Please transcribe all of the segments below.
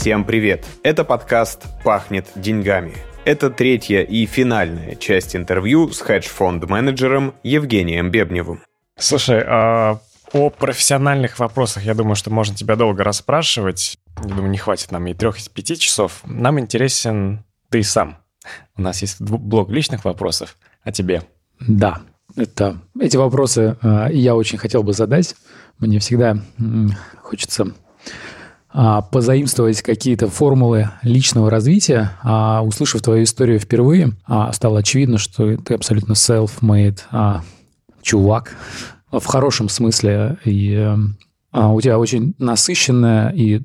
Всем привет! Это подкаст «Пахнет деньгами». Это третья и финальная часть интервью с хедж-фонд-менеджером Евгением Бебневым. Слушай, а о профессиональных вопросах, я думаю, что можно тебя долго расспрашивать. Я думаю, не хватит нам и трех, и пяти часов. Нам интересен ты сам. У нас есть блок личных вопросов о тебе. Да, это, эти вопросы э, я очень хотел бы задать. Мне всегда э, хочется э, позаимствовать какие-то формулы личного развития. А услышав твою историю впервые, э, стало очевидно, что ты абсолютно self-made э, чувак в хорошем смысле. И э, у тебя очень насыщенная и,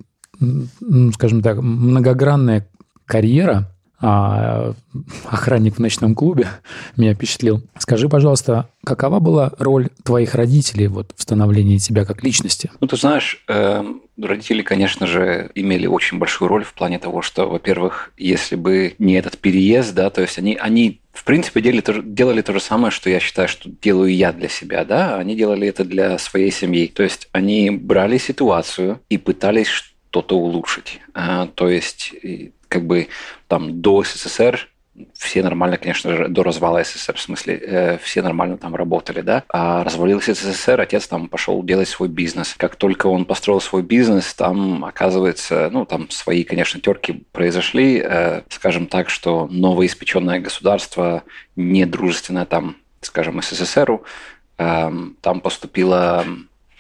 скажем так, многогранная карьера – а, охранник в ночном клубе меня впечатлил. Скажи, пожалуйста, какова была роль твоих родителей вот, в становлении тебя как личности? Ну, ты знаешь, э, родители, конечно же, имели очень большую роль в плане того, что, во-первых, если бы не этот переезд, да, то есть они, они в принципе, делали делали то же самое, что я считаю, что делаю я для себя, да, они делали это для своей семьи. То есть они брали ситуацию и пытались что-то улучшить. А, то есть как бы там до СССР все нормально, конечно же, до развала СССР, в смысле, э, все нормально там работали, да. А развалился СССР, отец там пошел делать свой бизнес. Как только он построил свой бизнес, там, оказывается, ну, там свои, конечно, терки произошли. Э, скажем так, что новоиспеченное государство, недружественное там, скажем, СССРу, э, там поступило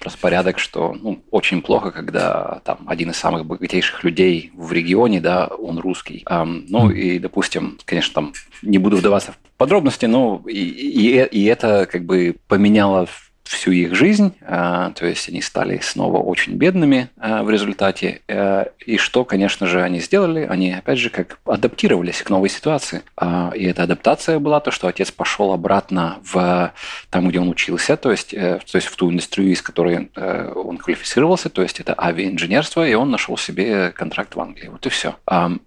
распорядок, что ну, очень плохо, когда там один из самых богатейших людей в регионе, да, он русский. Um, ну и, допустим, конечно, там не буду вдаваться в подробности, но и, и, и это как бы поменяло всю их жизнь, а, то есть они стали снова очень бедными а, в результате. Э, и что, конечно же, они сделали? Они, опять же, как адаптировались к новой ситуации. А, и эта адаптация была то, что отец пошел обратно в там, где он учился, то есть, э, то есть в ту индустрию, из которой э, он квалифицировался, то есть это авиаинженерство, и он нашел себе контракт в Англии. Вот и все.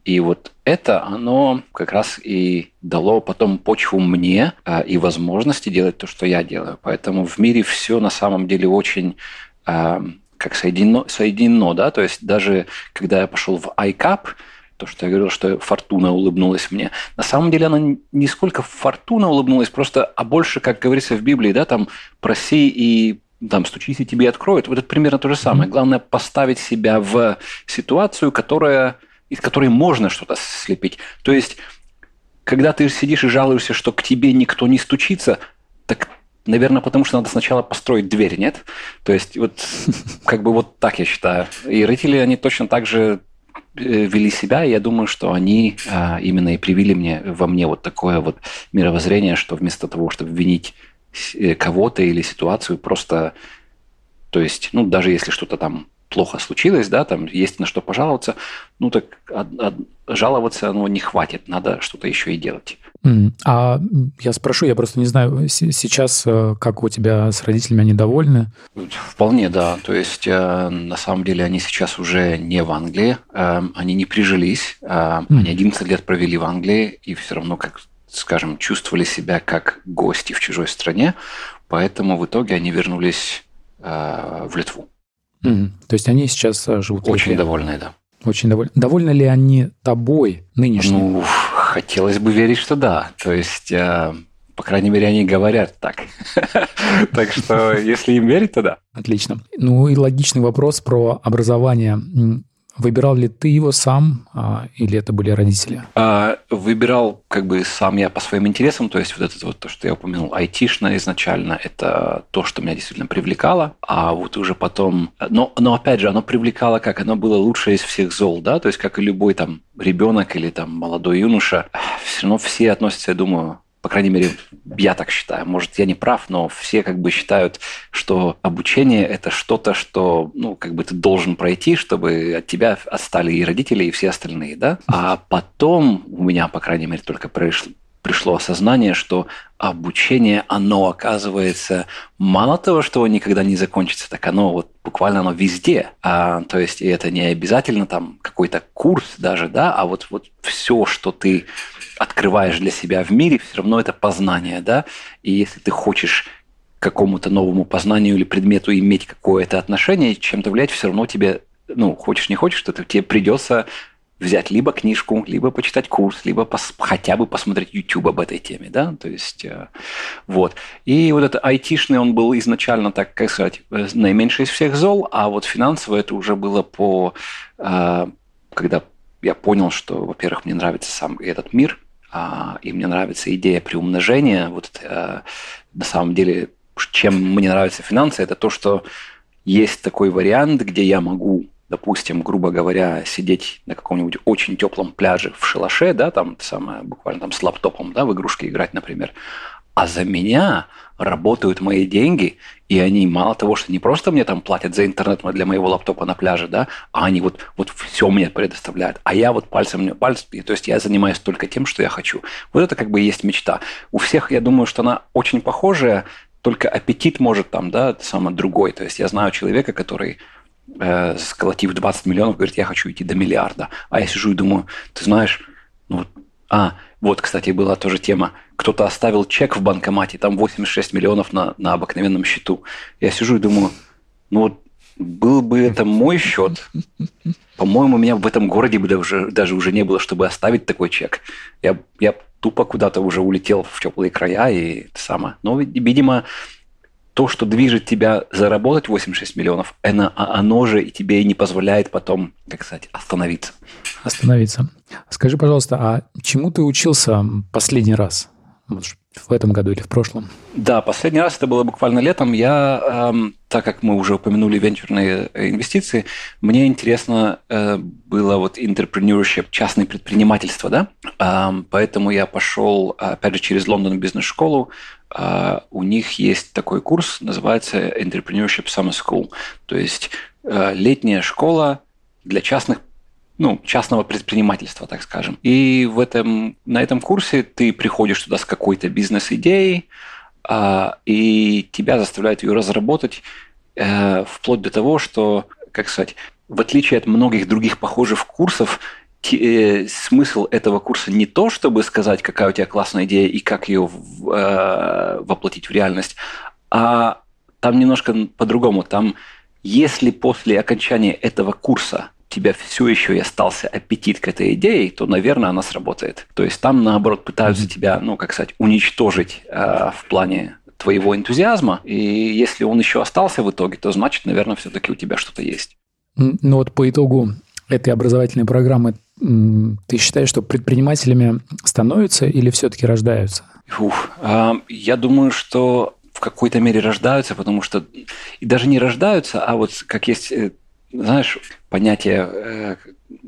И вот это оно как раз и дало потом почву мне а, и возможности делать то, что я делаю. Поэтому в мире все на самом деле очень а, как соединено, соединено, да, то есть даже когда я пошел в iCap, то, что я говорил, что фортуна улыбнулась мне. На самом деле она не сколько фортуна улыбнулась, просто, а больше, как говорится в Библии, да, там проси и там стучись и тебе откроют. Вот это примерно то же самое. Главное поставить себя в ситуацию, которая из которой можно что-то слепить. То есть, когда ты сидишь и жалуешься, что к тебе никто не стучится, так, наверное, потому что надо сначала построить дверь, нет? То есть, вот как бы вот так я считаю. И родители, они точно так же э, вели себя, и я думаю, что они а, именно и привили мне во мне вот такое вот мировоззрение, что вместо того, чтобы винить э, кого-то или ситуацию, просто, то есть, ну, даже если что-то там плохо случилось, да, там есть на что пожаловаться, ну так от, от, жаловаться ну, не хватит, надо что-то еще и делать. А я спрошу, я просто не знаю, сейчас э, как у тебя с родителями, они довольны? Вполне, да. То есть, э, на самом деле, они сейчас уже не в Англии, э, они не прижились, они 11 лет провели в Англии, и все равно, как скажем, чувствовали себя как гости в чужой стране, поэтому в итоге они вернулись в Литву. Mm. То есть они сейчас э, живут Очень в довольны, да. Очень довольны. Довольны ли они тобой нынешним? Ну, хотелось бы верить, что да. То есть, э, по крайней мере, они говорят так. Так что, если им верить, то да. Отлично. Ну и логичный вопрос про образование. Выбирал ли ты его сам а, или это были родители? А, выбирал как бы сам я по своим интересам, то есть вот это вот то, что я упомянул, айтишное изначально, это то, что меня действительно привлекало, а вот уже потом, но, но опять же, оно привлекало как, оно было лучшее из всех зол, да, то есть как и любой там ребенок или там молодой юноша, все равно все относятся, я думаю, по крайней мере, я так считаю. Может, я не прав, но все как бы считают, что обучение – это что-то, что, ну, как бы ты должен пройти, чтобы от тебя отстали и родители, и все остальные, да? А потом у меня, по крайней мере, только пришло, пришло осознание, что обучение, оно оказывается мало того, что никогда не закончится, так оно вот буквально оно везде. А, то есть и это не обязательно там какой-то курс даже, да, а вот, вот все, что ты открываешь для себя в мире, все равно это познание, да, и если ты хочешь к какому-то новому познанию или предмету иметь какое-то отношение, чем-то влиять, все равно тебе ну, хочешь не хочешь, то тебе придется взять либо книжку, либо почитать курс, либо пос, хотя бы посмотреть YouTube об этой теме, да, то есть э, вот. И вот это айтишный, он был изначально, так как сказать, э, наименьший из всех зол, а вот финансово это уже было по, э, когда я понял, что, во-первых, мне нравится сам этот мир, и мне нравится идея приумножения. Вот э, на самом деле, чем мне нравятся финансы, это то, что есть такой вариант, где я могу допустим, грубо говоря, сидеть на каком-нибудь очень теплом пляже в шалаше, да, там самое, буквально там с лаптопом, да, в игрушки играть, например, а за меня работают мои деньги, и они мало того, что не просто мне там платят за интернет для моего лаптопа на пляже, да, а они вот, вот все мне предоставляют. А я вот пальцем мне пальцем, то есть я занимаюсь только тем, что я хочу. Вот это как бы есть мечта. У всех, я думаю, что она очень похожая, только аппетит может там, да, самый другой. То есть я знаю человека, который э, сколотив 20 миллионов, говорит, я хочу идти до миллиарда. А я сижу и думаю, ты знаешь, ну а, вот, кстати, была тоже тема. Кто-то оставил чек в банкомате, там 86 миллионов на, на обыкновенном счету. Я сижу и думаю, ну вот был бы это мой счет, по-моему, меня в этом городе бы даже, даже уже не было, чтобы оставить такой чек. Я, я тупо куда-то уже улетел в теплые края и самое. Но, видимо, то, что движет тебя заработать 86 миллионов, оно, а оно же и тебе и не позволяет потом, как сказать, остановиться. Остановиться. Скажи, пожалуйста, а чему ты учился последний раз? В этом году или в прошлом? Да, последний раз это было буквально летом. Я, эм, так как мы уже упомянули венчурные инвестиции, мне интересно э, было вот entrepreneurship, частное предпринимательство, да, эм, поэтому я пошел, опять же, через Лондон бизнес-школу. Э, у них есть такой курс, называется Entrepreneurship Summer School, то есть э, летняя школа для частных ну, частного предпринимательства, так скажем. И в этом, на этом курсе ты приходишь туда с какой-то бизнес-идеей, а, и тебя заставляют ее разработать а, вплоть до того, что, как сказать, в отличие от многих других похожих курсов, э, смысл этого курса не то, чтобы сказать, какая у тебя классная идея и как ее э, воплотить в реальность, а там немножко по-другому. Там, если после окончания этого курса тебя все еще и остался аппетит к этой идее, то, наверное, она сработает. То есть там, наоборот, пытаются тебя, ну, как сказать, уничтожить э, в плане твоего энтузиазма. И если он еще остался в итоге, то значит, наверное, все-таки у тебя что-то есть. Ну вот по итогу этой образовательной программы ты считаешь, что предпринимателями становятся или все-таки рождаются? Ух, э, я думаю, что в какой-то мере рождаются, потому что и даже не рождаются, а вот как есть э, знаешь, понятие э,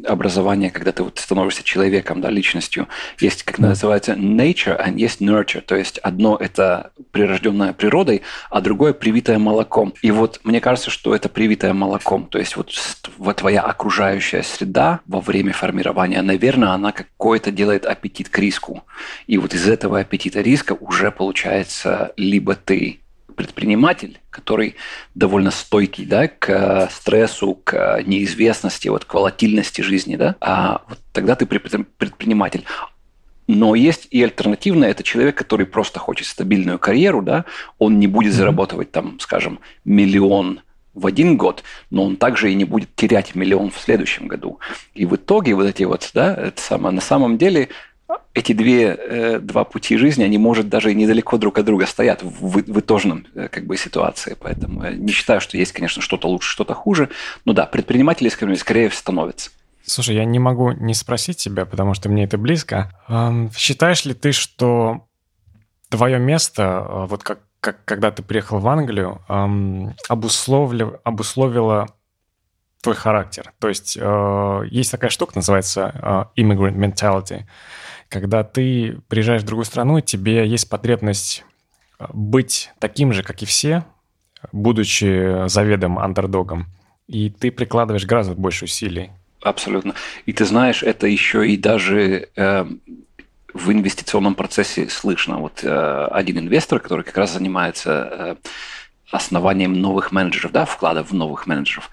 образования, когда ты вот становишься человеком, да, личностью, есть, как называется, nature, а есть nurture. То есть одно – это прирожденное природой, а другое – привитое молоком. И вот мне кажется, что это привитое молоком. То есть вот, вот твоя окружающая среда во время формирования, наверное, она какой-то делает аппетит к риску. И вот из этого аппетита риска уже получается либо ты предприниматель, который довольно стойкий да, к стрессу, к неизвестности, вот, к волатильности жизни, да, а вот тогда ты предприниматель. Но есть и альтернативное, это человек, который просто хочет стабильную карьеру, да, он не будет зарабатывать там, скажем, миллион в один год, но он также и не будет терять миллион в следующем году. И в итоге вот эти вот, да, это самое, на самом деле эти две, э, два пути жизни, они, может, даже недалеко друг от друга стоят в, в итожном э, как бы, ситуации. Поэтому я не считаю, что есть, конечно, что-то лучше, что-то хуже. Но да, предприниматели скорее, скорее становятся. Слушай, я не могу не спросить тебя, потому что мне это близко. Считаешь ли ты, что твое место, э, вот как, как когда ты приехал в Англию, обусловили, обусловило твой характер? То есть есть такая штука, называется immigrant mentality – когда ты приезжаешь в другую страну, тебе есть потребность э, быть таким же, как и все, будучи заведом андердогом, и ты прикладываешь гораздо больше усилий. Абсолютно. И ты знаешь, это еще и даже э, в инвестиционном процессе слышно. Вот э, один инвестор, который как раз занимается э, основанием новых менеджеров, да, вкладов в новых менеджеров,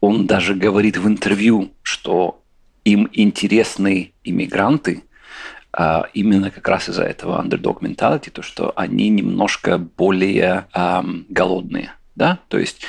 он даже говорит в интервью, что им интересны иммигранты, а, именно как раз из-за этого underdog mentality, то, что они немножко более эм, голодные, да, то есть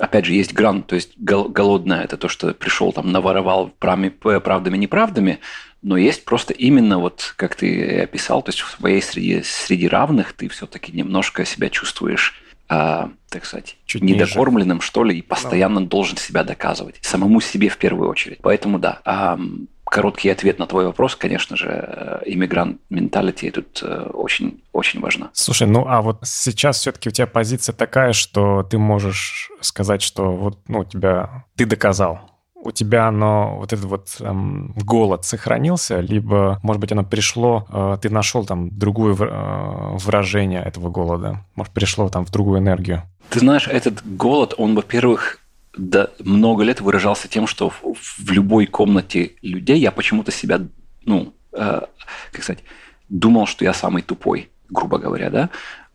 опять же, есть гран, то есть голодное – это то, что пришел там, наворовал правдами, неправдами, но есть просто именно вот, как ты описал, то есть в своей среде, среди равных ты все-таки немножко себя чувствуешь а, так сказать, Чуть недокормленным, ниже. что ли, и постоянно no. должен себя доказывать. Самому себе в первую очередь. Поэтому да. А, короткий ответ на твой вопрос, конечно же, э, иммигрант менталити тут очень, очень важна. Слушай, ну а вот сейчас все-таки у тебя позиция такая, что ты можешь сказать, что вот ну, тебя ты доказал, у тебя оно, вот этот вот эм, голод сохранился, либо, может быть, оно пришло, э, ты нашел там другое э, выражение этого голода, может, пришло там в другую энергию? Ты знаешь, этот голод, он, во-первых, да, много лет выражался тем, что в, в любой комнате людей я почему-то себя, ну, э, как сказать, думал, что я самый тупой, грубо говоря, да,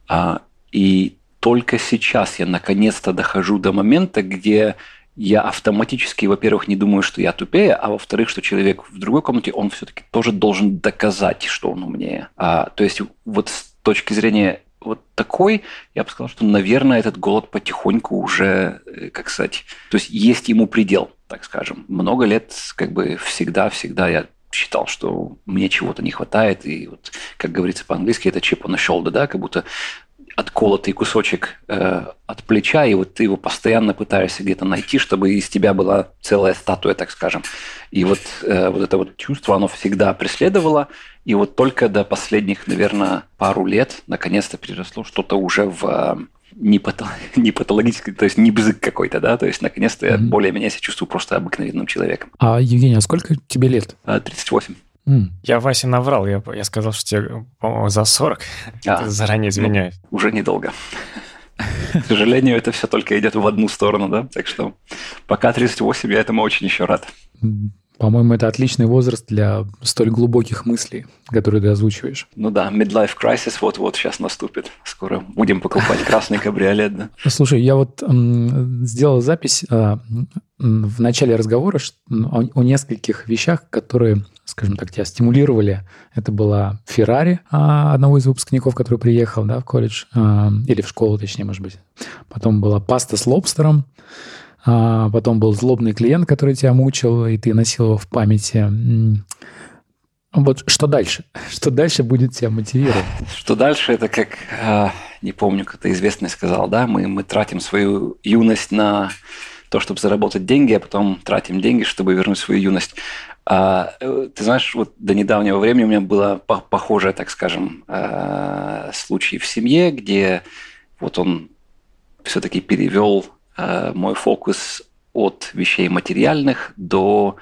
а, и только сейчас я наконец-то дохожу до момента, где я автоматически, во-первых, не думаю, что я тупее, а во-вторых, что человек в другой комнате, он все-таки тоже должен доказать, что он умнее. А, то есть вот с точки зрения вот такой, я бы сказал, что, наверное, этот голод потихоньку уже, э, как сказать, то есть есть ему предел, так скажем. Много лет, как бы всегда-всегда я считал, что мне чего-то не хватает, и вот, как говорится по-английски, это chip on the shoulder, да, как будто отколотый кусочек э, от плеча, и вот ты его постоянно пытаешься где-то найти, чтобы из тебя была целая статуя, так скажем. И вот, э, вот это вот чувство, оно всегда преследовало, и вот только до последних, наверное, пару лет наконец-то переросло что-то уже в э, не, пато, не патологический, то есть не бзык какой-то, да, то есть наконец-то mm-hmm. я более-менее себя чувствую просто обыкновенным человеком. А, Евгений, а сколько тебе лет? 38. Mm. Я Васе наврал, я, я сказал, что тебе, по-моему, за 40. А, Заранее извиняюсь. Ну, уже недолго. К сожалению, это все только идет в одну сторону, да? Так что пока 38, я этому очень еще рад. По-моему, это отличный возраст для столь глубоких мыслей, которые ты озвучиваешь. Ну да, midlife crisis вот-вот сейчас наступит. Скоро будем покупать красный кабриолет, да? Слушай, я вот м, сделал запись а, в начале разговора о, о нескольких вещах, которые, скажем так, тебя стимулировали. Это была Феррари а, одного из выпускников, который приехал да, в колледж, а, или в школу, точнее, может быть. Потом была паста с лобстером. А потом был злобный клиент, который тебя мучил, и ты носил его в памяти. Вот что дальше? Что дальше будет тебя мотивировать? Что дальше, это как, не помню, как это известный сказал, да, мы, мы тратим свою юность на то, чтобы заработать деньги, а потом тратим деньги, чтобы вернуть свою юность. А, э, ты знаешь, вот до недавнего времени у меня было похожее, так скажем, а, случай в семье, где вот он все-таки перевел Э, мой фокус от вещей материальных до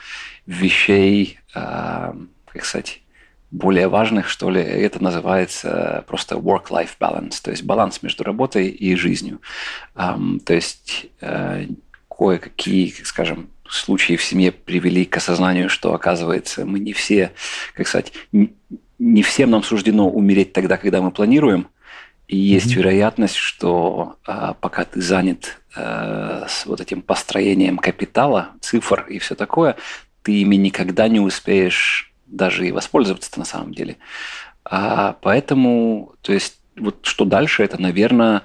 вещей, э, как сказать, более важных, что ли, это называется просто work-life balance, то есть баланс между работой и жизнью. То есть э, кое-какие, скажем, случаи в семье привели к осознанию, что, оказывается, мы не все, как сказать, не всем нам суждено умереть тогда, когда мы планируем, и есть mm-hmm. вероятность, что а, пока ты занят а, с вот этим построением капитала, цифр и все такое, ты ими никогда не успеешь даже и воспользоваться на самом деле. А, поэтому, то есть, вот что дальше, это, наверное,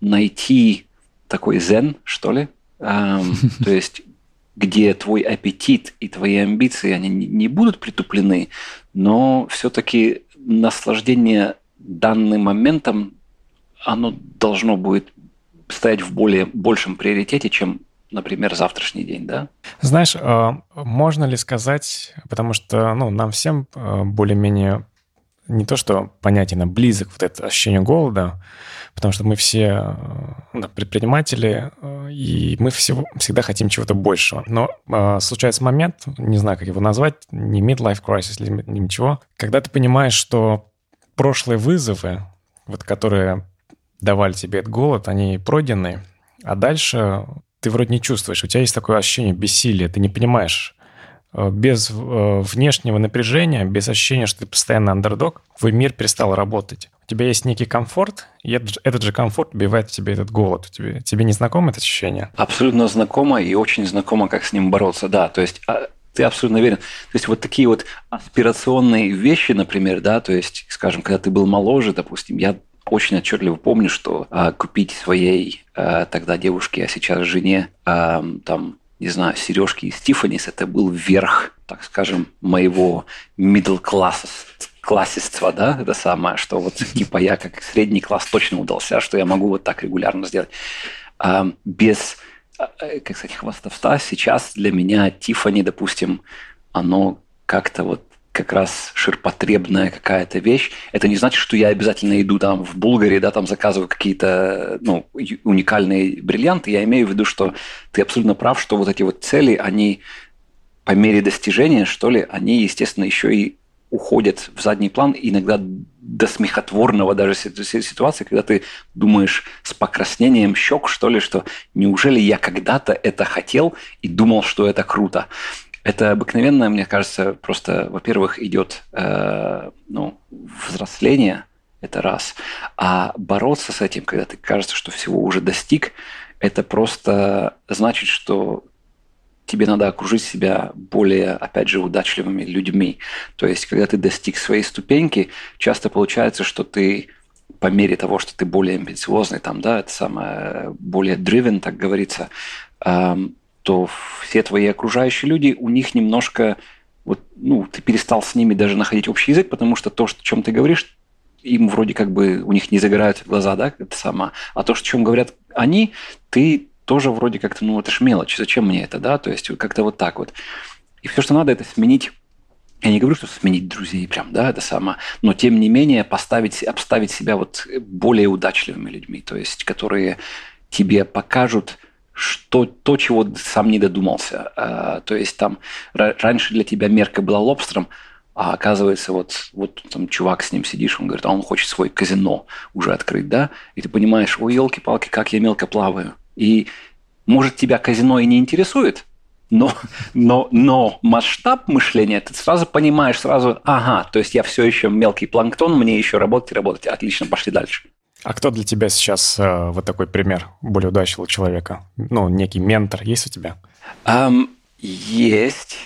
найти такой зен, что ли, эм, то есть где твой аппетит и твои амбиции, они не будут притуплены, но все-таки наслаждение данным моментом оно должно будет стоять в более большем приоритете, чем например, завтрашний день, да? Знаешь, а, можно ли сказать, потому что ну, нам всем а, более-менее не то, что понятен, а близок вот это ощущение голода, потому что мы все ну, предприниматели, и мы всего, всегда хотим чего-то большего. Но э, случается момент, не знаю, как его назвать, не midlife crisis, или ничего, когда ты понимаешь, что прошлые вызовы, вот которые давали тебе этот голод, они пройдены, а дальше ты вроде не чувствуешь. У тебя есть такое ощущение бессилия, ты не понимаешь. Э, без э, внешнего напряжения, без ощущения, что ты постоянно андердог, твой мир перестал работать. У тебя есть некий комфорт, и этот, же комфорт убивает тебе этот голод. Тебе, тебе не знакомо это ощущение? Абсолютно знакомо и очень знакомо, как с ним бороться. Да, то есть а, ты абсолютно уверен. То есть вот такие вот аспирационные вещи, например, да, то есть, скажем, когда ты был моложе, допустим, я очень отчетливо помню, что э, купить своей э, тогда девушке, а сейчас жене, э, там, не знаю, сережки из Тиффанис, это был верх, так скажем, моего middle class классиства, да, это самое, что вот типа я как средний класс точно удался, что я могу вот так регулярно сделать. А, без, как сказать, хвастовства сейчас для меня Тифани, допустим, оно как-то вот как раз ширпотребная какая-то вещь. Это не значит, что я обязательно иду там в Булгаре, да, там заказываю какие-то ну, уникальные бриллианты. Я имею в виду, что ты абсолютно прав, что вот эти вот цели, они по мере достижения, что ли, они, естественно, еще и уходят в задний план, иногда до смехотворного даже ситуации, когда ты думаешь с покраснением щек, что ли, что неужели я когда-то это хотел и думал, что это круто. Это обыкновенно, мне кажется, просто, во-первых, идет э, ну, взросление, это раз. А бороться с этим, когда ты кажется, что всего уже достиг, это просто значит, что тебе надо окружить себя более, опять же, удачливыми людьми. То есть, когда ты достиг своей ступеньки, часто получается, что ты по мере того, что ты более амбициозный, там, да, это самое, более driven, так говорится, эм, то все твои окружающие люди, у них немножко, вот, ну, ты перестал с ними даже находить общий язык, потому что то, о чем ты говоришь, им вроде как бы у них не загорают глаза, да, это сама. А то, о чем говорят они, ты тоже вроде как-то, ну, это ж мелочь, зачем мне это, да, то есть как-то вот так вот. И все, что надо, это сменить я не говорю, что сменить друзей прям, да, это самое, но тем не менее поставить, обставить себя вот более удачливыми людьми, то есть которые тебе покажут, что то, чего сам не додумался. А, то есть там раньше для тебя мерка была лобстером, а оказывается, вот, вот там чувак с ним сидишь, он говорит, а он хочет свой казино уже открыть, да? И ты понимаешь, ой, елки-палки, как я мелко плаваю. И может тебя казино и не интересует, но, но, но масштаб мышления, ты сразу понимаешь, сразу, ага, то есть я все еще мелкий планктон, мне еще работать и работать. Отлично, пошли дальше. А кто для тебя сейчас э, вот такой пример более удачливого человека? Ну, некий ментор есть у тебя? Um, есть,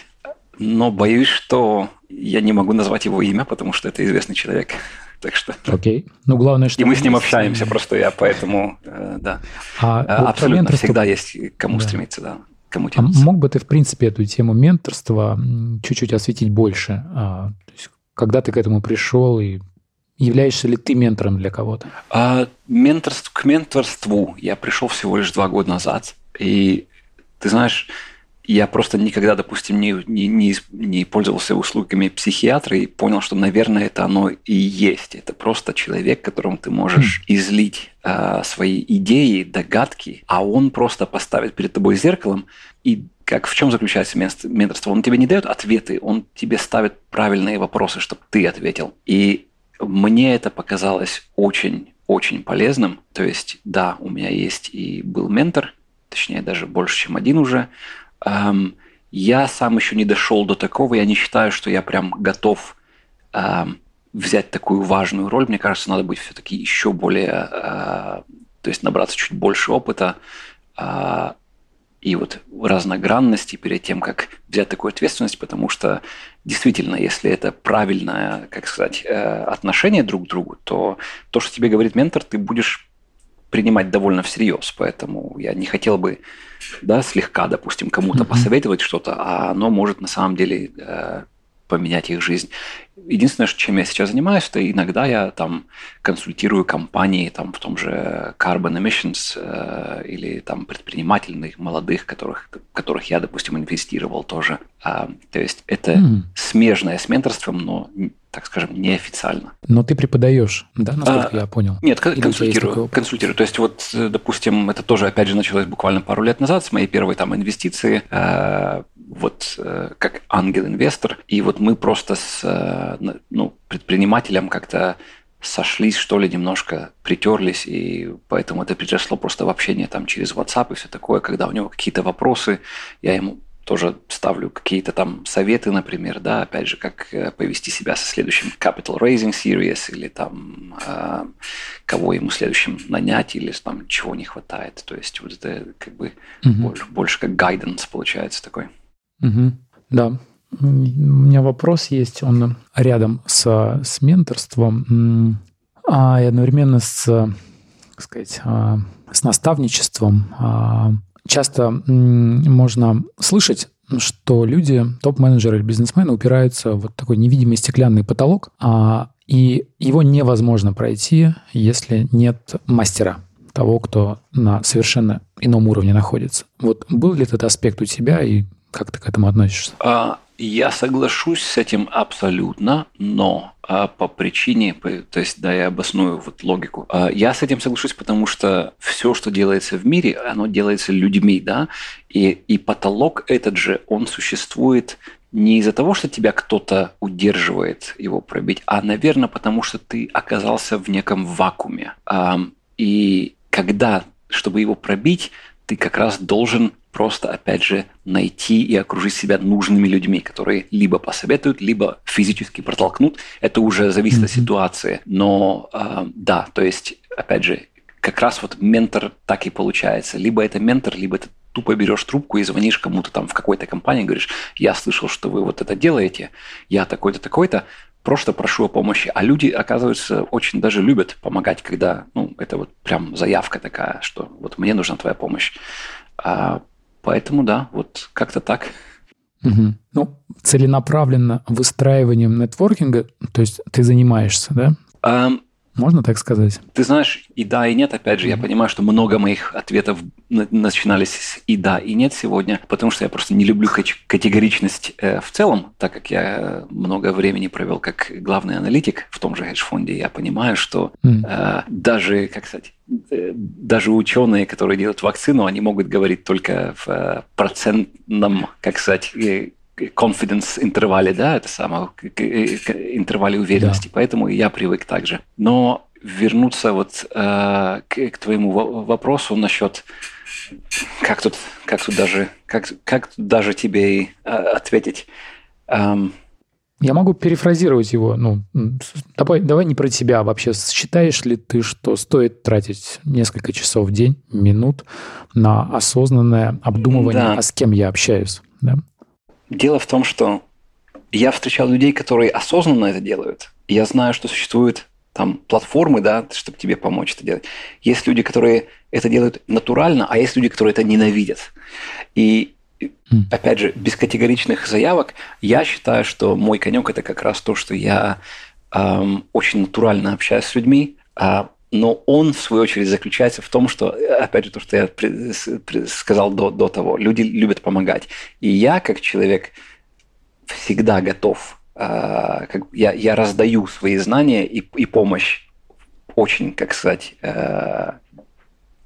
но боюсь, что я не могу назвать его имя, потому что это известный человек. Так что... Окей. Okay. Ну, главное, что... И мы с ним общаемся, просто я поэтому, э, да. А, э, Абсолютно, менторство... всегда есть кому да. стремиться, да. Кому а мог бы ты, в принципе, эту тему менторства чуть-чуть осветить больше? А, то есть, когда ты к этому пришел и Являешься ли ты ментором для кого-то? А, менторств, к менторству я пришел всего лишь два года назад. И ты знаешь, я просто никогда, допустим, не, не, не, не пользовался услугами психиатра и понял, что, наверное, это оно и есть. Это просто человек, которому ты можешь mm. излить э, свои идеи, догадки, а он просто поставит перед тобой зеркалом и как в чем заключается менторство? Он тебе не дает ответы, он тебе ставит правильные вопросы, чтобы ты ответил. И мне это показалось очень-очень полезным. То есть, да, у меня есть и был ментор, точнее, даже больше, чем один уже. Эм, я сам еще не дошел до такого, я не считаю, что я прям готов эм, взять такую важную роль. Мне кажется, надо быть все-таки еще более, э, то есть набраться чуть больше опыта, э, и вот разногранности перед тем, как взять такую ответственность, потому что действительно, если это правильное, как сказать, э, отношение друг к другу, то то, что тебе говорит ментор, ты будешь принимать довольно всерьез. Поэтому я не хотел бы да, слегка, допустим, кому-то mm-hmm. посоветовать что-то, а оно может на самом деле э, поменять их жизнь. Единственное, чем я сейчас занимаюсь, это иногда я там консультирую компании там, в том же Carbon Emissions э, или там предпринимательных молодых, которых, которых я, допустим, инвестировал тоже. А, то есть это mm. смежное с менторством, но так скажем, неофициально. Но ты преподаешь, да, насколько а, я понял? Нет, Или консультирую, консультирую. То есть вот, допустим, это тоже, опять же, началось буквально пару лет назад с моей первой там инвестиции, э, вот э, как ангел-инвестор, и вот мы просто с э, ну, предпринимателем как-то сошлись, что ли, немножко притерлись, и поэтому это переросло просто в общение там через WhatsApp и все такое, когда у него какие-то вопросы, я ему тоже ставлю какие-то там советы, например, да, опять же, как э, повести себя со следующим capital raising series или там э, кого ему следующим нанять или там чего не хватает. То есть вот это как бы угу. больше, больше как guidance получается такой. Угу. Да. У меня вопрос есть, он рядом с, с менторством. а, и одновременно с, как сказать, а, с наставничеством а, часто можно слышать что люди, топ-менеджеры или бизнесмены упираются в вот такой невидимый стеклянный потолок, а, и его невозможно пройти, если нет мастера, того, кто на совершенно ином уровне находится. Вот был ли этот аспект у тебя, и как ты к этому относишься? А, я соглашусь с этим абсолютно, но а, по причине, то есть, да, я обосную вот логику. А, я с этим соглашусь, потому что все, что делается в мире, оно делается людьми, да, и, и потолок этот же, он существует не из-за того, что тебя кто-то удерживает его пробить, а, наверное, потому что ты оказался в неком вакууме. И когда, чтобы его пробить, ты как раз должен просто, опять же, найти и окружить себя нужными людьми, которые либо посоветуют, либо физически протолкнут. Это уже зависит mm-hmm. от ситуации. Но э, да, то есть, опять же, как раз вот ментор так и получается. Либо это ментор, либо это тупо берешь трубку и звонишь кому-то там в какой-то компании, говоришь, я слышал, что вы вот это делаете, я такой-то, такой-то, просто прошу о помощи. А люди, оказывается, очень даже любят помогать, когда, ну, это вот прям заявка такая, что вот мне нужна твоя помощь. А Поэтому да, вот как-то так. Угу. Ну, целенаправленно выстраиванием нетворкинга, то есть ты занимаешься, да? Um, можно так сказать? Ты знаешь, и да, и нет. Опять же, mm-hmm. я понимаю, что много моих ответов начинались с и да, и нет сегодня, потому что я просто не люблю категоричность э, в целом, так как я много времени провел как главный аналитик в том же хедж-фонде. Я понимаю, что mm-hmm. даже, как сказать, э, даже ученые, которые делают вакцину, они могут говорить только в процентном, как сказать, confidence интервале, да, это самое, интервале уверенности, да. поэтому я привык также. Но вернуться вот э, к, к твоему вопросу насчет как тут, как тут даже, как, как тут даже тебе и, э, ответить. Эм, я могу перефразировать его. Ну, давай, давай не про тебя. А вообще, считаешь ли ты, что стоит тратить несколько часов в день, минут на осознанное обдумывание, да. а с кем я общаюсь? Да? Дело в том, что я встречал людей, которые осознанно это делают. Я знаю, что существуют там платформы, да, чтобы тебе помочь это делать. Есть люди, которые это делают натурально, а есть люди, которые это ненавидят. И опять же, без категоричных заявок, я считаю, что мой конек это как раз то, что я эм, очень натурально общаюсь с людьми, а но он, в свою очередь, заключается в том, что, опять же, то, что я сказал до, до того, люди любят помогать. И я, как человек, всегда готов, э, как, я, я раздаю свои знания и, и помощь очень, как сказать, э,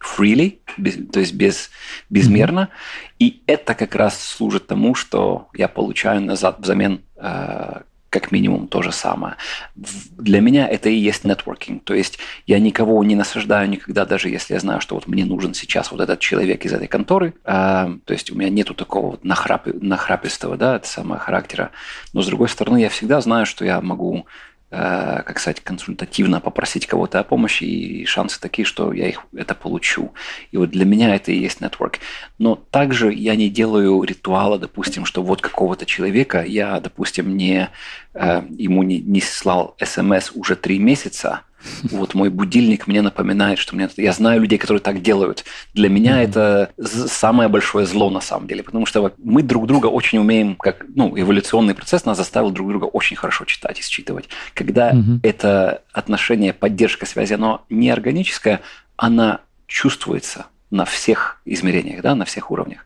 freely, без, то есть без, безмерно. Mm-hmm. И это как раз служит тому, что я получаю назад взамен э, как минимум то же самое. Для меня это и есть нетворкинг. То есть я никого не насаждаю никогда, даже если я знаю, что вот мне нужен сейчас вот этот человек из этой конторы. А, то есть у меня нету такого вот нахрапи, нахрапистого, да, это самое характера. Но с другой стороны, я всегда знаю, что я могу Э, как сказать, консультативно попросить кого-то о помощи, и шансы такие, что я их это получу. И вот для меня это и есть нетворк. Но также я не делаю ритуала, допустим, что вот какого-то человека я, допустим, не, э, ему не, не слал смс уже три месяца, вот мой будильник мне напоминает, что мне... Я знаю людей, которые так делают. Для меня mm-hmm. это самое большое зло на самом деле, потому что мы друг друга очень умеем, как ну, эволюционный процесс нас заставил друг друга очень хорошо читать и считывать. Когда mm-hmm. это отношение, поддержка связи, оно не органическое, она чувствуется на всех измерениях, да, на всех уровнях.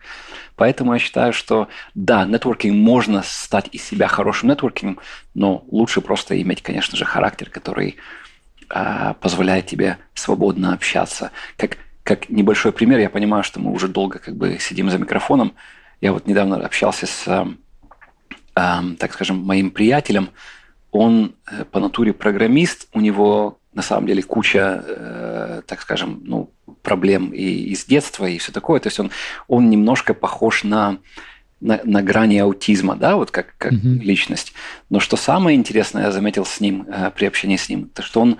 Поэтому я считаю, что да, нетворкинг можно стать из себя хорошим нетворкингом, но лучше просто иметь, конечно же, характер, который а, позволяет тебе свободно общаться. Как, как небольшой пример, я понимаю, что мы уже долго как бы сидим за микрофоном. Я вот недавно общался с, э, э, так скажем, моим приятелем. Он э, по натуре программист, у него на самом деле куча, э, так скажем, ну, проблем и из детства, и все такое. То есть он, он немножко похож на, на, на грани аутизма, да, вот как, как mm-hmm. личность. Но что самое интересное, я заметил с ним, э, при общении с ним, то что он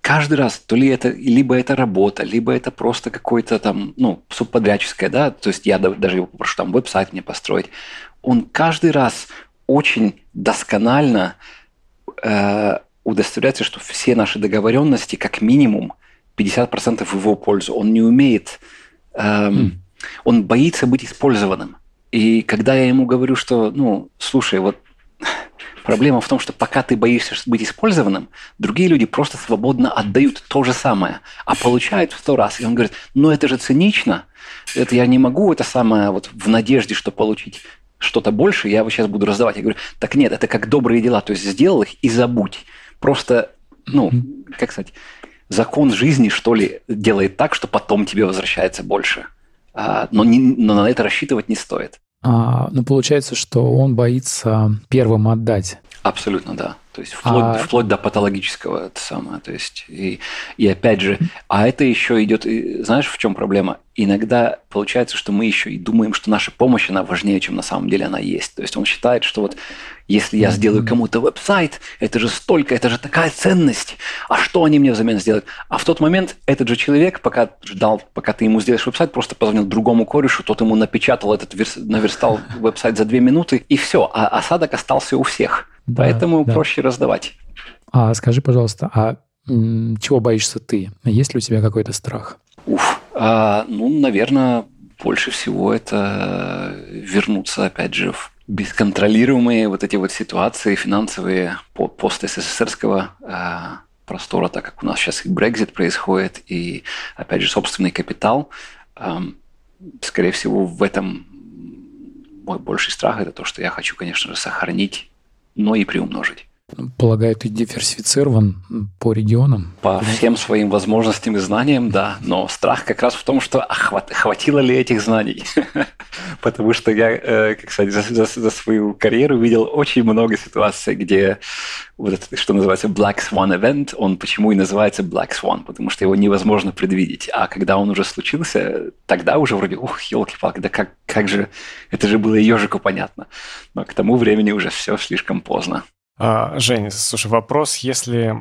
каждый раз, то ли это, либо это работа, либо это просто какое-то там, ну, субподрядческое, да, то есть я даже его попрошу там веб-сайт мне построить, он каждый раз очень досконально э, удостоверяться, что все наши договоренности, как минимум, 50% в его пользу. Он не умеет, эм, mm. он боится быть использованным. И когда я ему говорю, что, ну, слушай, вот проблема в том, что пока ты боишься быть использованным, другие люди просто свободно отдают то же самое, а получают в сто раз. И он говорит, ну это же цинично, это я не могу это самое вот в надежде, что получить что-то больше, я его сейчас буду раздавать. Я говорю, так нет, это как добрые дела, то есть сделал их и забудь. Просто, ну, как сказать, закон жизни, что ли, делает так, что потом тебе возвращается больше. А, но, не, но на это рассчитывать не стоит. А, ну, получается, что он боится первым отдать. Абсолютно, да. То есть вплоть, а... вплоть до патологического это самое. То есть и, и опять же, а это еще идет, и, знаешь, в чем проблема? Иногда получается, что мы еще и думаем, что наша помощь она важнее, чем на самом деле она есть. То есть он считает, что вот если я сделаю кому-то веб-сайт, это же столько, это же такая ценность. А что они мне взамен сделают? А в тот момент этот же человек, пока ждал, пока ты ему сделаешь веб-сайт, просто позвонил другому корешу, тот ему напечатал этот, наверстал веб-сайт за две минуты, и все. А осадок остался у всех. Да, Поэтому да. проще раздавать. А скажи, пожалуйста, а чего боишься ты? Есть ли у тебя какой-то страх? Уф, а, ну, наверное, больше всего это вернуться, опять же, в бесконтролируемые вот эти вот ситуации финансовые пост-СССРского а, простора, так как у нас сейчас и Брекзит происходит, и, опять же, собственный капитал. А, скорее всего, в этом мой больший страх – это то, что я хочу, конечно же, сохранить но и приумножить. Полагаю, ты диверсифицирован по регионам? По всем своим возможностям и знаниям, да. Но страх как раз в том, что а хват, хватило ли этих знаний. Потому что я, э, как сказать, за, свою карьеру видел очень много ситуаций, где вот это, что называется Black Swan Event, он почему и называется Black Swan, потому что его невозможно предвидеть. А когда он уже случился, тогда уже вроде, ух, елки-палки, да как, как же, это же было ежику понятно. Но к тому времени уже все слишком поздно. А, Жень, слушай, вопрос, если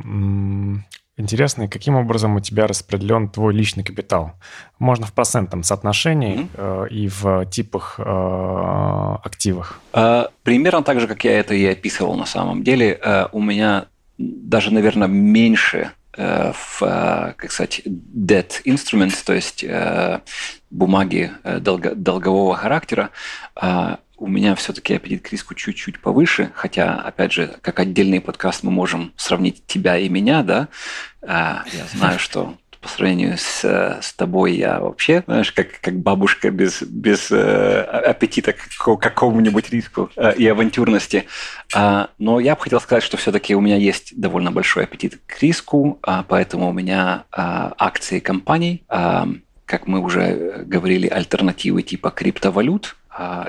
интересный, каким образом у тебя распределен твой личный капитал? Можно в процентном соотношении mm-hmm. э, и в типах э, активах. Э, примерно так же, как я это и описывал на самом деле. Э, у меня даже, наверное, меньше э, в, э, как сказать, debt instruments, то есть э, бумаги долго, долгового характера, у меня все-таки аппетит к риску чуть-чуть повыше, хотя, опять же, как отдельный подкаст мы можем сравнить тебя и меня, да. А, я знаю, что по сравнению с, с тобой я вообще, знаешь, как, как бабушка без, без э, аппетита к какому-нибудь риску э, и авантюрности. А, но я бы хотел сказать, что все-таки у меня есть довольно большой аппетит к риску, а, поэтому у меня а, акции компаний, а, как мы уже говорили, альтернативы типа криптовалют – а,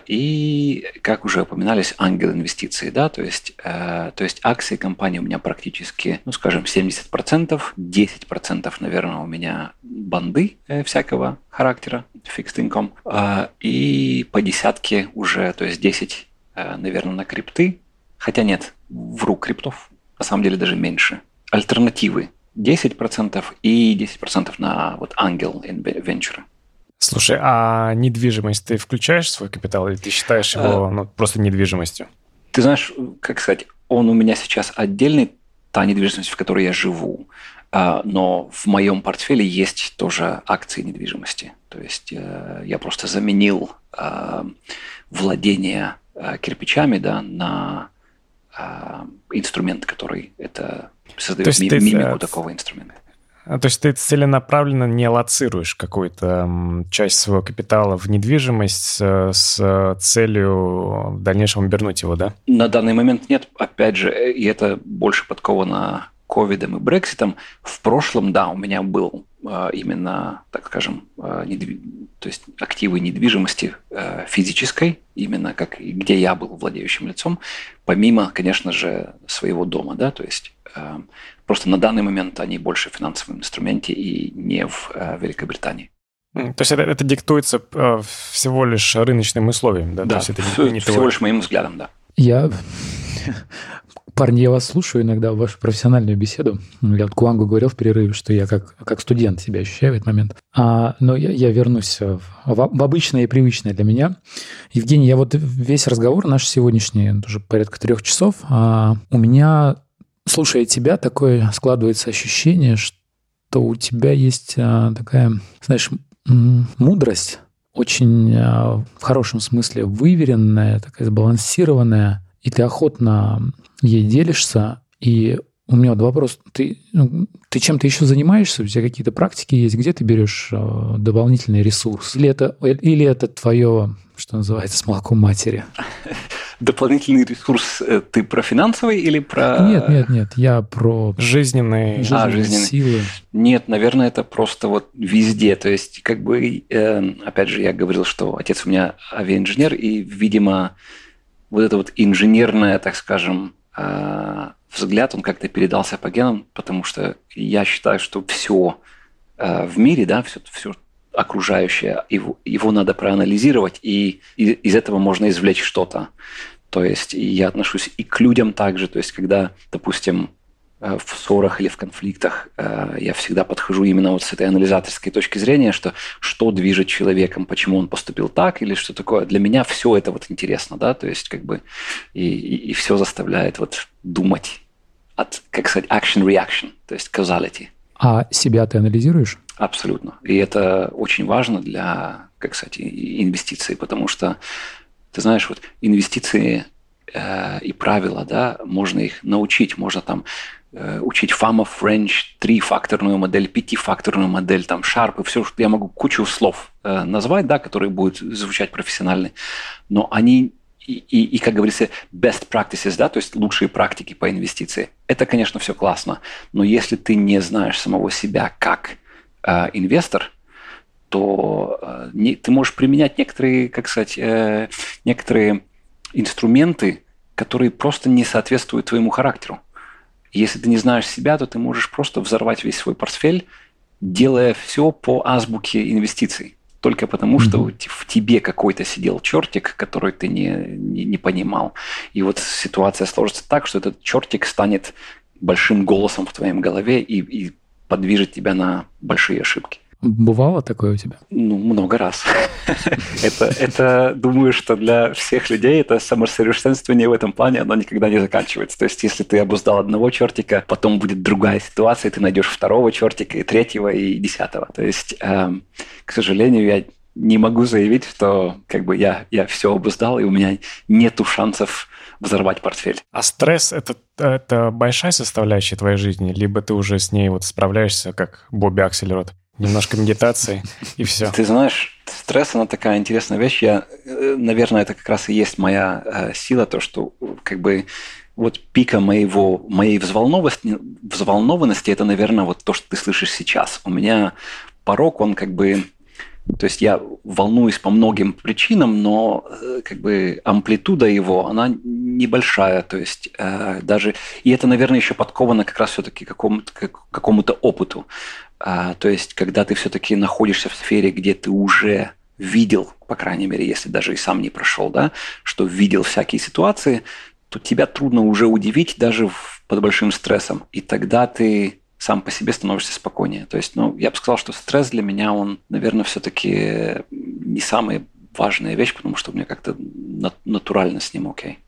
и, как уже упоминались, ангел инвестиции, да, то есть, э, то есть акции компании у меня практически, ну, скажем, 70%, 10%, наверное, у меня банды э, всякого характера, fixed income, э, и по десятке уже, то есть 10, э, наверное, на крипты, хотя нет, вру криптов, на самом деле даже меньше. Альтернативы 10% и 10% на вот ангел венчура. Слушай, а недвижимость ты включаешь в свой капитал или ты считаешь его а, ну, просто недвижимостью? Ты знаешь, как сказать, он у меня сейчас отдельный, та недвижимость, в которой я живу, а, но в моем портфеле есть тоже акции недвижимости. То есть э, я просто заменил а, владение э, кирпичами да, на инструмент, который это создает ми- мимику такого инструмента. А, то есть ты целенаправленно не лоцируешь какую-то часть своего капитала в недвижимость с, с целью в дальнейшем вернуть его, да? На данный момент нет. Опять же, э, и это больше подковано ковидом и Брекситом. В прошлом, да, у меня был э, именно, так скажем, э, недвиж... то есть активы недвижимости физической, именно как где я был владеющим лицом, помимо, конечно же, своего дома, да, то есть Просто на данный момент они больше в финансовом инструменте и не в э, Великобритании. То есть это, это диктуется э, всего лишь рыночным условием, да? Да, То есть это не, не всего лишь моим взглядом, да. Я, парни, я вас слушаю иногда в вашу профессиональную беседу. Я вот Куангу говорил в перерыве, что я как, как студент себя ощущаю в этот момент. А, но я, я вернусь в, в обычное и привычное для меня. Евгений, я вот весь разговор наш сегодняшний, уже порядка трех часов, а, у меня Слушая тебя, такое складывается ощущение, что у тебя есть а, такая, знаешь, мудрость, очень а, в хорошем смысле выверенная, такая сбалансированная, и ты охотно ей делишься, и у меня вот вопрос. Ты, ну, ты чем-то еще занимаешься? У тебя какие-то практики есть? Где ты берешь э, дополнительный ресурс? Или это, или это твое, что называется, с молоком матери? Дополнительный ресурс э, ты про финансовый или про... Нет, нет, нет. Я про жизненные, жизненные, а, жизненные. силы. Нет, наверное, это просто вот везде. То есть, как бы, э, опять же, я говорил, что отец у меня авиаинженер, и, видимо, вот это вот инженерное, так скажем, э, взгляд, он как-то передался по генам, потому что я считаю, что все э, в мире, да, все, все окружающее, его, его надо проанализировать, и, и из этого можно извлечь что-то. То есть я отношусь и к людям также, то есть когда, допустим, Э, в ссорах или в конфликтах э, я всегда подхожу именно вот с этой анализаторской точки зрения, что что движет человеком, почему он поступил так или что такое. Для меня все это вот интересно, да, то есть как бы и, и, и все заставляет вот думать от, как сказать, action-reaction, то есть causality. А себя ты анализируешь? Абсолютно. И это очень важно для, как сказать, инвестиций, потому что, ты знаешь, вот инвестиции э, и правила, да, можно их научить, можно там Э, учить FAMA, French, трифакторную модель, пятифакторную модель, там, и все, что я могу кучу слов э, назвать, да, которые будут звучать профессионально, но они и, и, и, как говорится, best practices, да, то есть лучшие практики по инвестиции. Это, конечно, все классно, но если ты не знаешь самого себя как э, инвестор, то э, не, ты можешь применять некоторые, как сказать, э, некоторые инструменты, которые просто не соответствуют твоему характеру. Если ты не знаешь себя, то ты можешь просто взорвать весь свой портфель, делая все по азбуке инвестиций. Только потому, что в тебе какой-то сидел чертик, который ты не, не, не понимал. И вот ситуация сложится так, что этот чертик станет большим голосом в твоем голове и, и подвижет тебя на большие ошибки. Бывало такое у тебя? Ну, много раз. это, это, думаю, что для всех людей это самосовершенствование в этом плане, оно никогда не заканчивается. То есть, если ты обуздал одного чертика, потом будет другая ситуация, ты найдешь второго чертика, и третьего, и десятого. То есть, эм, к сожалению, я не могу заявить, что как бы я, я все обуздал, и у меня нету шансов взорвать портфель. А стресс это, это большая составляющая твоей жизни, либо ты уже с ней вот справляешься, как Бобби Аксельрод? Немножко медитации, и все. Ты знаешь, стресс, она такая интересная вещь. Я, э, наверное, это как раз и есть моя э, сила, то, что как бы вот пика моего, моей взволнованности, взволнованности, это, наверное, вот то, что ты слышишь сейчас. У меня порог, он как бы то есть я волнуюсь по многим причинам, но э, как бы амплитуда его, она небольшая. То есть э, даже... И это, наверное, еще подковано как раз все-таки какому-то, какому-то опыту. А, то есть когда ты все-таки находишься в сфере, где ты уже видел, по крайней мере, если даже и сам не прошел, да, что видел всякие ситуации, то тебя трудно уже удивить даже в, под большим стрессом. И тогда ты сам по себе становишься спокойнее. То есть, ну, я бы сказал, что стресс для меня, он, наверное, все-таки не самая важная вещь, потому что у меня как-то натурально с ним окей.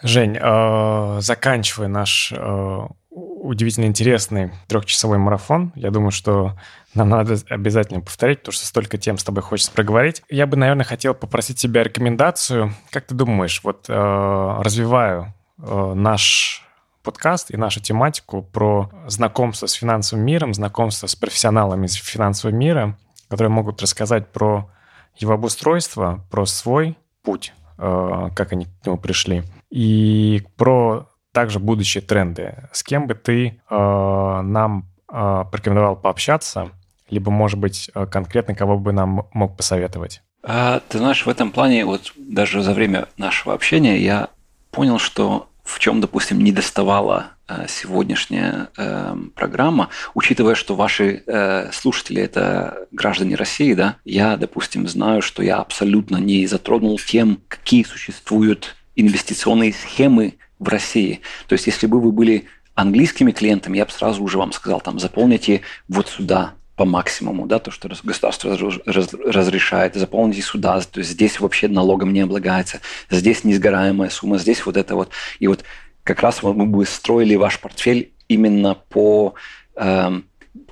Жень, э, заканчивая наш э, удивительно интересный трехчасовой марафон, я думаю, что нам надо обязательно повторить, потому что столько тем с тобой хочется проговорить. Я бы, наверное, хотел попросить тебя рекомендацию. Как ты думаешь, вот э, развиваю наш подкаст и нашу тематику про знакомство с финансовым миром, знакомство с профессионалами из финансового мира, которые могут рассказать про его обустройство, про свой путь, э, как они к нему пришли, и про также будущие тренды. С кем бы ты э, нам э, порекомендовал пообщаться, либо, может быть, конкретно кого бы нам мог посоветовать? А, ты знаешь, в этом плане, вот даже за время нашего общения я понял, что в чем, допустим, не доставала э, сегодняшняя э, программа, учитывая, что ваши э, слушатели это граждане России, да, я, допустим, знаю, что я абсолютно не затронул тем, какие существуют инвестиционные схемы в России. То есть, если бы вы были английскими клиентами, я бы сразу уже вам сказал, там, заполните вот сюда по максимуму, да, то, что государство разрешает, заполните сюда, то есть здесь вообще налогом не облагается, здесь несгораемая сумма, здесь вот это вот. И вот как раз мы бы строили ваш портфель именно по э,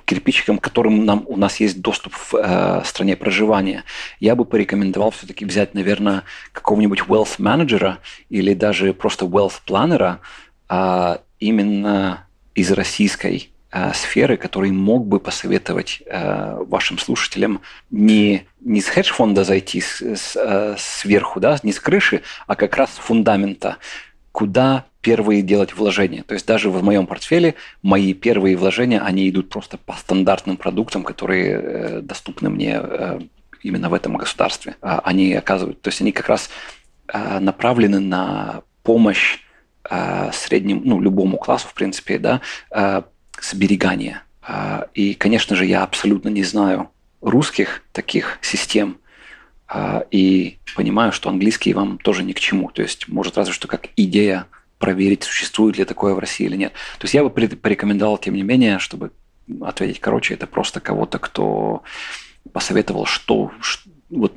кирпичикам, к которым нам, у нас есть доступ в э, стране проживания. Я бы порекомендовал все-таки взять, наверное, какого-нибудь wealth менеджера или даже просто wealth планера э, именно из российской сферы, который мог бы посоветовать э, вашим слушателям не, не с хедж-фонда зайти с, с, э, сверху, да, не с крыши, а как раз с фундамента, куда первые делать вложения. То есть даже в моем портфеле мои первые вложения, они идут просто по стандартным продуктам, которые э, доступны мне э, именно в этом государстве. А они оказывают, то есть они как раз э, направлены на помощь э, среднему, ну, любому классу, в принципе, да, э, сберегания. Э, и, конечно же, я абсолютно не знаю русских таких систем, э, и понимаю, что английский вам тоже ни к чему. То есть, может, разве что как идея проверить, существует ли такое в России или нет. То есть я бы порекомендовал, тем не менее, чтобы ответить короче, это просто кого-то, кто посоветовал, что, что вот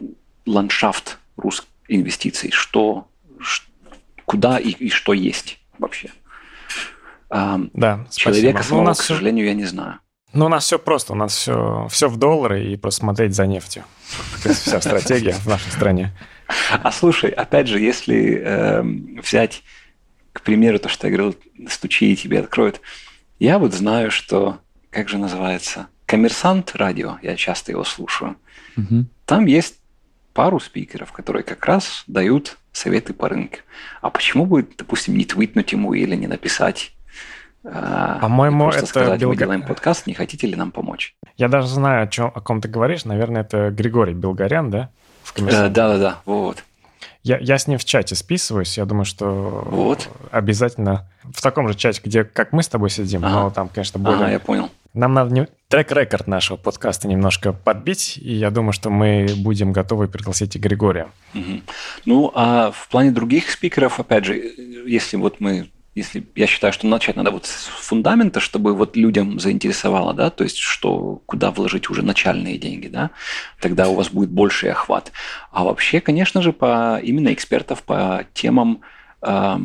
ландшафт русских инвестиций, что, что куда и, и что есть вообще. Да, Человека спасибо. самого, ну, у нас к сожалению, я не знаю. Ну, у нас все просто, у нас все, все в доллары и посмотреть за нефтью. Вся стратегия в нашей стране. А слушай, опять же, если э, взять к примеру, то, что я говорил, стучи и тебе откроют. Я вот знаю, что, как же называется, коммерсант радио, я часто его слушаю. Угу. Там есть пару спикеров, которые как раз дают советы по рынку. А почему бы, допустим, не твитнуть ему или не написать? А, По-моему, это сказать, Билга... мы делаем подкаст, не хотите ли нам помочь? Я даже знаю, о, чем, о ком ты говоришь. Наверное, это Григорий Белгорян, да? Да-да-да, вот. Я, я с ним в чате списываюсь. Я думаю, что вот. обязательно в таком же чате, где как мы с тобой сидим, ага. но там, конечно, более... Ага, я понял. Нам надо не... трек-рекорд нашего подкаста немножко подбить, и я думаю, что мы будем готовы пригласить и Григория. Угу. Ну, а в плане других спикеров, опять же, если вот мы если я считаю, что начать надо вот с фундамента, чтобы вот людям заинтересовало, да, то есть что куда вложить уже начальные деньги, да, тогда у вас будет больший охват. А вообще, конечно же, по именно экспертов по темам э,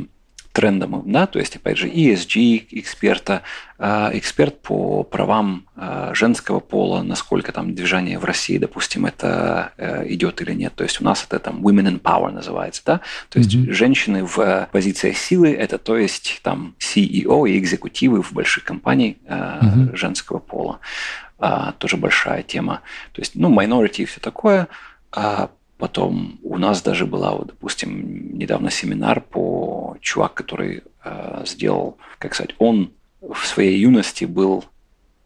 трендом, да, то есть, опять же, ESG эксперта, а, эксперт по правам а, женского пола, насколько там движение в России, допустим, это э, идет или нет. То есть у нас это там women in power называется, да, то есть mm-hmm. женщины в позициях силы, это то есть там CEO и экзекутивы в больших компаниях mm-hmm. женского пола. Тоже большая тема. То есть, ну, minority и все такое. Потом у нас даже была, вот, допустим, недавно семинар по чувак, который э, сделал, как сказать, он в своей юности был,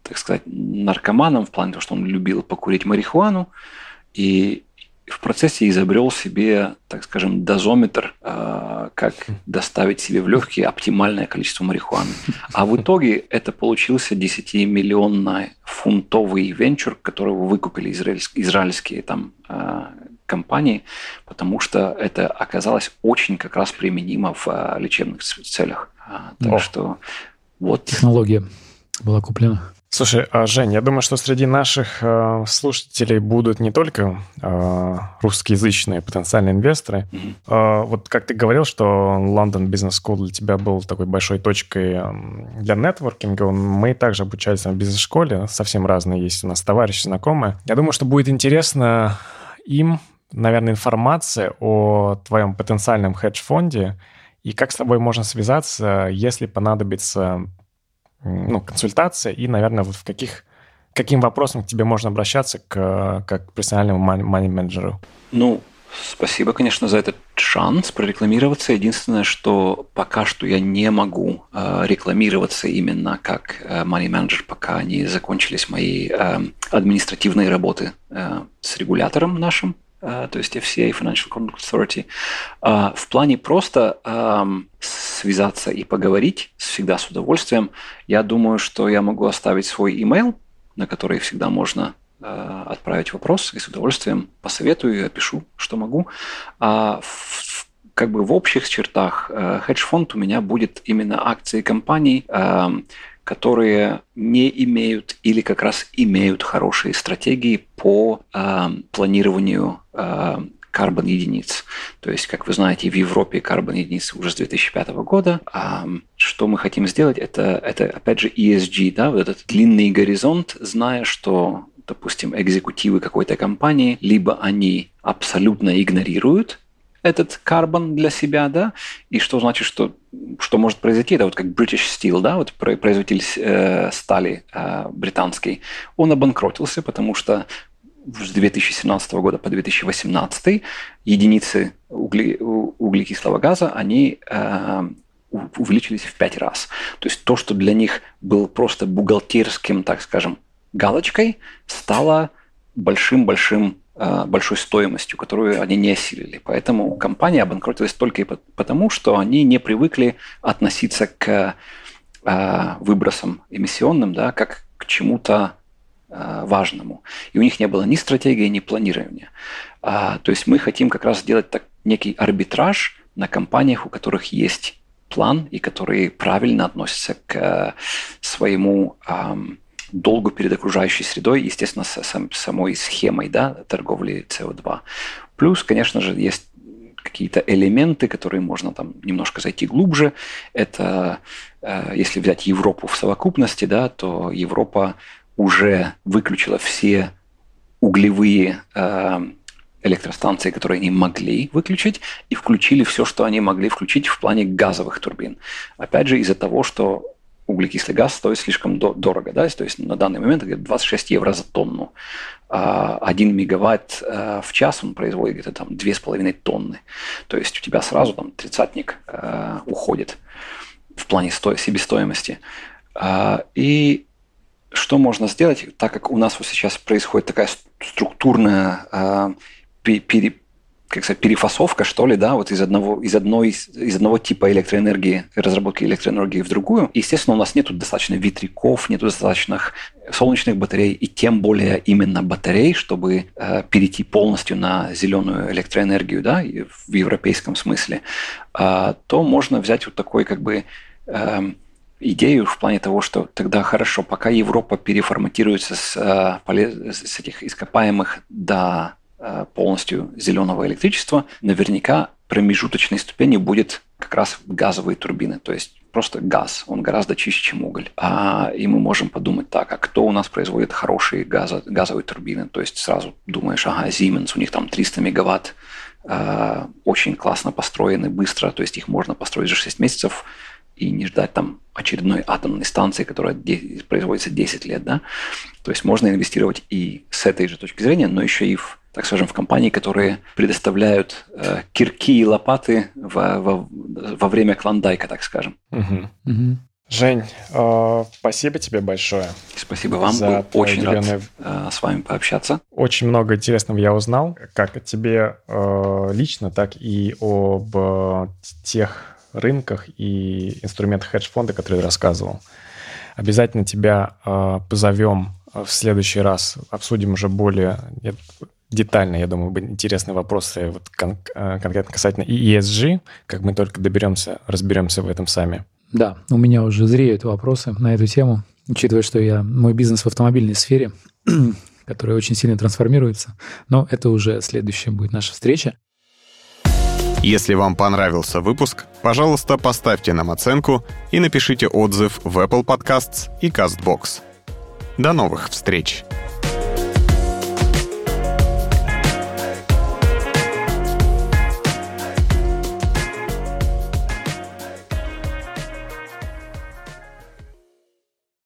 так сказать, наркоманом в плане того, что он любил покурить марихуану, и в процессе изобрел себе, так скажем, дозометр, э, как доставить себе в легкие оптимальное количество марихуаны. А в итоге это получился 10-миллионный фунтовый венчур, которого выкупили израильские, израильские там э, компании, потому что это оказалось очень как раз применимо в а, лечебных целях. А, так О. что вот... Технология была куплена. Слушай, а, Жень, я думаю, что среди наших э, слушателей будут не только э, русскоязычные потенциальные инвесторы. Mm-hmm. Э, вот как ты говорил, что London Business School для тебя был такой большой точкой для нетворкинга. Мы также обучались в бизнес-школе, совсем разные есть у нас товарищи, знакомые. Я думаю, что будет интересно им наверное, информация о твоем потенциальном хедж-фонде и как с тобой можно связаться, если понадобится ну, консультация и, наверное, вот в каких каким вопросам к тебе можно обращаться к, как к профессиональному мани-менеджеру? Ну, спасибо, конечно, за этот шанс прорекламироваться. Единственное, что пока что я не могу э, рекламироваться именно как э, money пока не закончились мои э, административные работы э, с регулятором нашим. Э, то есть FCA, Financial Conduct Authority, э, в плане просто связаться и поговорить всегда с удовольствием. Я думаю, что я могу оставить свой email, на который всегда можно э, отправить вопрос, и с удовольствием посоветую и опишу, что могу. А в, как бы в общих чертах хедж-фонд у меня будет именно акции компаний, которые не имеют или как раз имеют хорошие стратегии по э, планированию э, карбон единиц. То есть, как вы знаете, в Европе карбон единицы уже с 2005 года. А что мы хотим сделать, это, это опять же ESG, да, вот этот длинный горизонт, зная, что допустим, экзекутивы какой-то компании, либо они абсолютно игнорируют этот карбон для себя, да, и что значит, что, что может произойти, это вот как British Steel, да, вот производитель э, стали э, британский, он обанкротился, потому что с 2017 года по 2018 единицы угли, углекислого газа, они э, увеличились в пять раз. То есть то, что для них был просто бухгалтерским, так скажем, галочкой, стало большим-большим большой стоимостью, которую они не осилили. Поэтому компания обанкротилась только и потому, что они не привыкли относиться к э, выбросам эмиссионным, да, как к чему-то э, важному. И у них не было ни стратегии, ни планирования. А, то есть мы хотим как раз сделать так, некий арбитраж на компаниях, у которых есть план и которые правильно относятся к своему долгу перед окружающей средой, естественно, с самой схемой да, торговли СО2. Плюс, конечно же, есть какие-то элементы, которые можно там немножко зайти глубже. Это, э, если взять Европу в совокупности, да, то Европа уже выключила все углевые э, электростанции, которые они могли выключить, и включили все, что они могли включить в плане газовых турбин. Опять же, из-за того, что углекислый газ стоит слишком дорого. Да? То есть на данный момент где-то 26 евро за тонну. А 1 мегаватт э, в час он производит где-то там 2,5 тонны. То есть у тебя сразу там тридцатник э, уходит в плане сто- себестоимости. А, и что можно сделать, так как у нас вот сейчас происходит такая структурная э, пере, как сказать, перефасовка, что ли, да, вот из одного, из одной, из одного типа электроэнергии, разработки электроэнергии в другую. Естественно, у нас нет достаточно ветряков, нет достаточных солнечных батарей, и тем более именно батарей, чтобы э, перейти полностью на зеленую электроэнергию, да, в европейском смысле, э, то можно взять вот такой, как бы, э, идею в плане того, что тогда хорошо, пока Европа переформатируется с, э, с этих ископаемых до полностью зеленого электричества, наверняка промежуточной ступенью будет как раз газовые турбины, то есть просто газ, он гораздо чище, чем уголь. А, и мы можем подумать так, а кто у нас производит хорошие газо, газовые турбины? То есть сразу думаешь, ага, Siemens, у них там 300 мегаватт, э, очень классно построены, быстро, то есть их можно построить за 6 месяцев и не ждать там очередной атомной станции, которая производится 10 лет, да. То есть можно инвестировать и с этой же точки зрения, но еще и в так скажем, в компании, которые предоставляют э, кирки и лопаты во, во, во время клондайка, так скажем. Угу. Угу. Жень, э, спасибо тебе большое. Спасибо вам. За Был очень уделенное... рад э, с вами пообщаться. Очень много интересного я узнал, как о тебе э, лично, так и об э, тех рынках и инструментах хедж-фонда, которые ты рассказывал. Обязательно тебя э, позовем в следующий раз, обсудим уже более детально, я думаю, будут интересные вопросы вот кон- э, конкретно касательно ESG, как мы только доберемся, разберемся в этом сами. Да, у меня уже зреют вопросы на эту тему, учитывая, что я мой бизнес в автомобильной сфере, которая очень сильно трансформируется, но это уже следующая будет наша встреча. Если вам понравился выпуск, пожалуйста, поставьте нам оценку и напишите отзыв в Apple Podcasts и CastBox. До новых встреч!